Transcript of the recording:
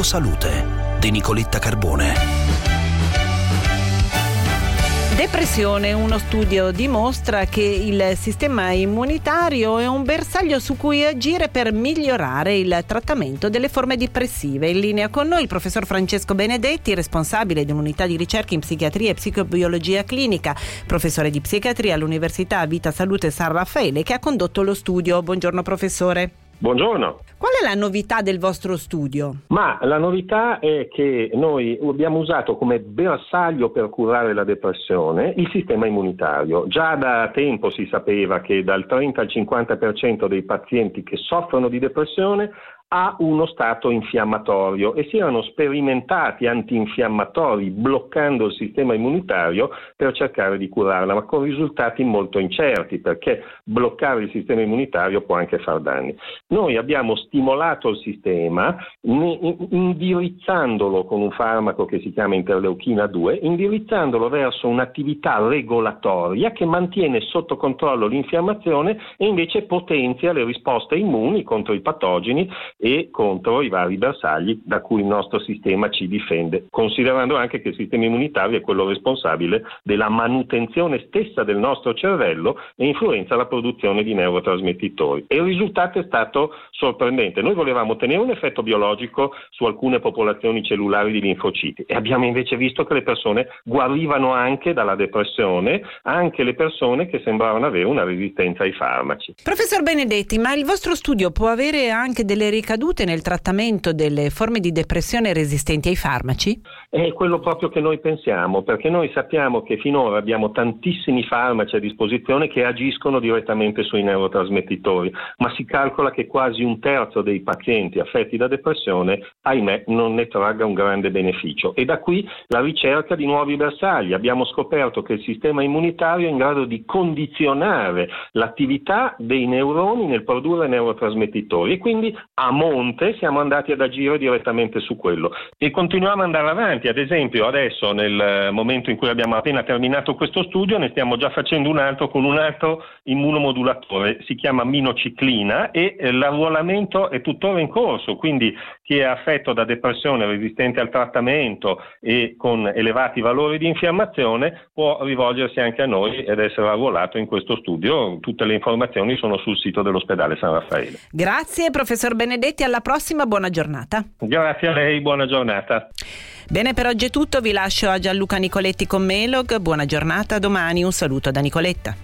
Vivo Salute di Nicoletta Carbone. Depressione, uno studio dimostra che il sistema immunitario è un bersaglio su cui agire per migliorare il trattamento delle forme depressive. In linea con noi il professor Francesco Benedetti, responsabile di un'unità di ricerca in psichiatria e psicobiologia clinica, professore di psichiatria all'Università Vita Salute San Raffaele, che ha condotto lo studio. Buongiorno professore. Buongiorno. Qual è la novità del vostro studio? Ma la novità è che noi abbiamo usato come bersaglio per curare la depressione il sistema immunitario. Già da tempo si sapeva che dal 30 al 50% dei pazienti che soffrono di depressione ha uno stato infiammatorio e si erano sperimentati antinfiammatori bloccando il sistema immunitario per cercare di curarla, ma con risultati molto incerti perché bloccare il sistema immunitario può anche far danni. Noi abbiamo stimolato il sistema indirizzandolo con un farmaco che si chiama interleuchina 2, indirizzandolo verso un'attività regolatoria che mantiene sotto controllo l'infiammazione e invece potenzia le risposte immuni contro i patogeni e contro i vari bersagli da cui il nostro sistema ci difende, considerando anche che il sistema immunitario è quello responsabile della manutenzione stessa del nostro cervello e influenza la produzione di neurotrasmettitori. E il risultato è stato sorprendente. Noi volevamo ottenere un effetto biologico su alcune popolazioni cellulari di linfociti e abbiamo invece visto che le persone guarivano anche dalla depressione, anche le persone che sembravano avere una resistenza ai farmaci. Professor Benedetti, ma il vostro studio può avere anche delle ricadute ricadute nel trattamento delle forme di depressione resistenti ai farmaci? È quello proprio che noi pensiamo, perché noi sappiamo che finora abbiamo tantissimi farmaci a disposizione che agiscono direttamente sui neurotrasmettitori, ma si calcola che quasi un terzo dei pazienti affetti da depressione, ahimè, non ne tragga un grande beneficio. E da qui la ricerca di nuovi bersagli. Abbiamo scoperto che il sistema immunitario è in grado di condizionare l'attività dei neuroni nel produrre neurotrasmettitori e quindi a monte siamo andati ad agire direttamente su quello e continuiamo ad andare avanti. Ad esempio adesso nel momento in cui abbiamo appena terminato questo studio ne stiamo già facendo un altro con un altro immunomodulatore, si chiama minociclina e eh, l'arruolamento è tuttora in corso, quindi chi è affetto da depressione resistente al trattamento e con elevati valori di infiammazione può rivolgersi anche a noi ed essere arruolato in questo studio. Tutte le informazioni sono sul sito dell'ospedale San Raffaele. Grazie professor Benedetti. Benedetti, alla prossima, buona giornata. Grazie a lei, buona giornata. Bene, per oggi è tutto, vi lascio a Gianluca Nicoletti con Melog, buona giornata, domani un saluto da Nicoletta.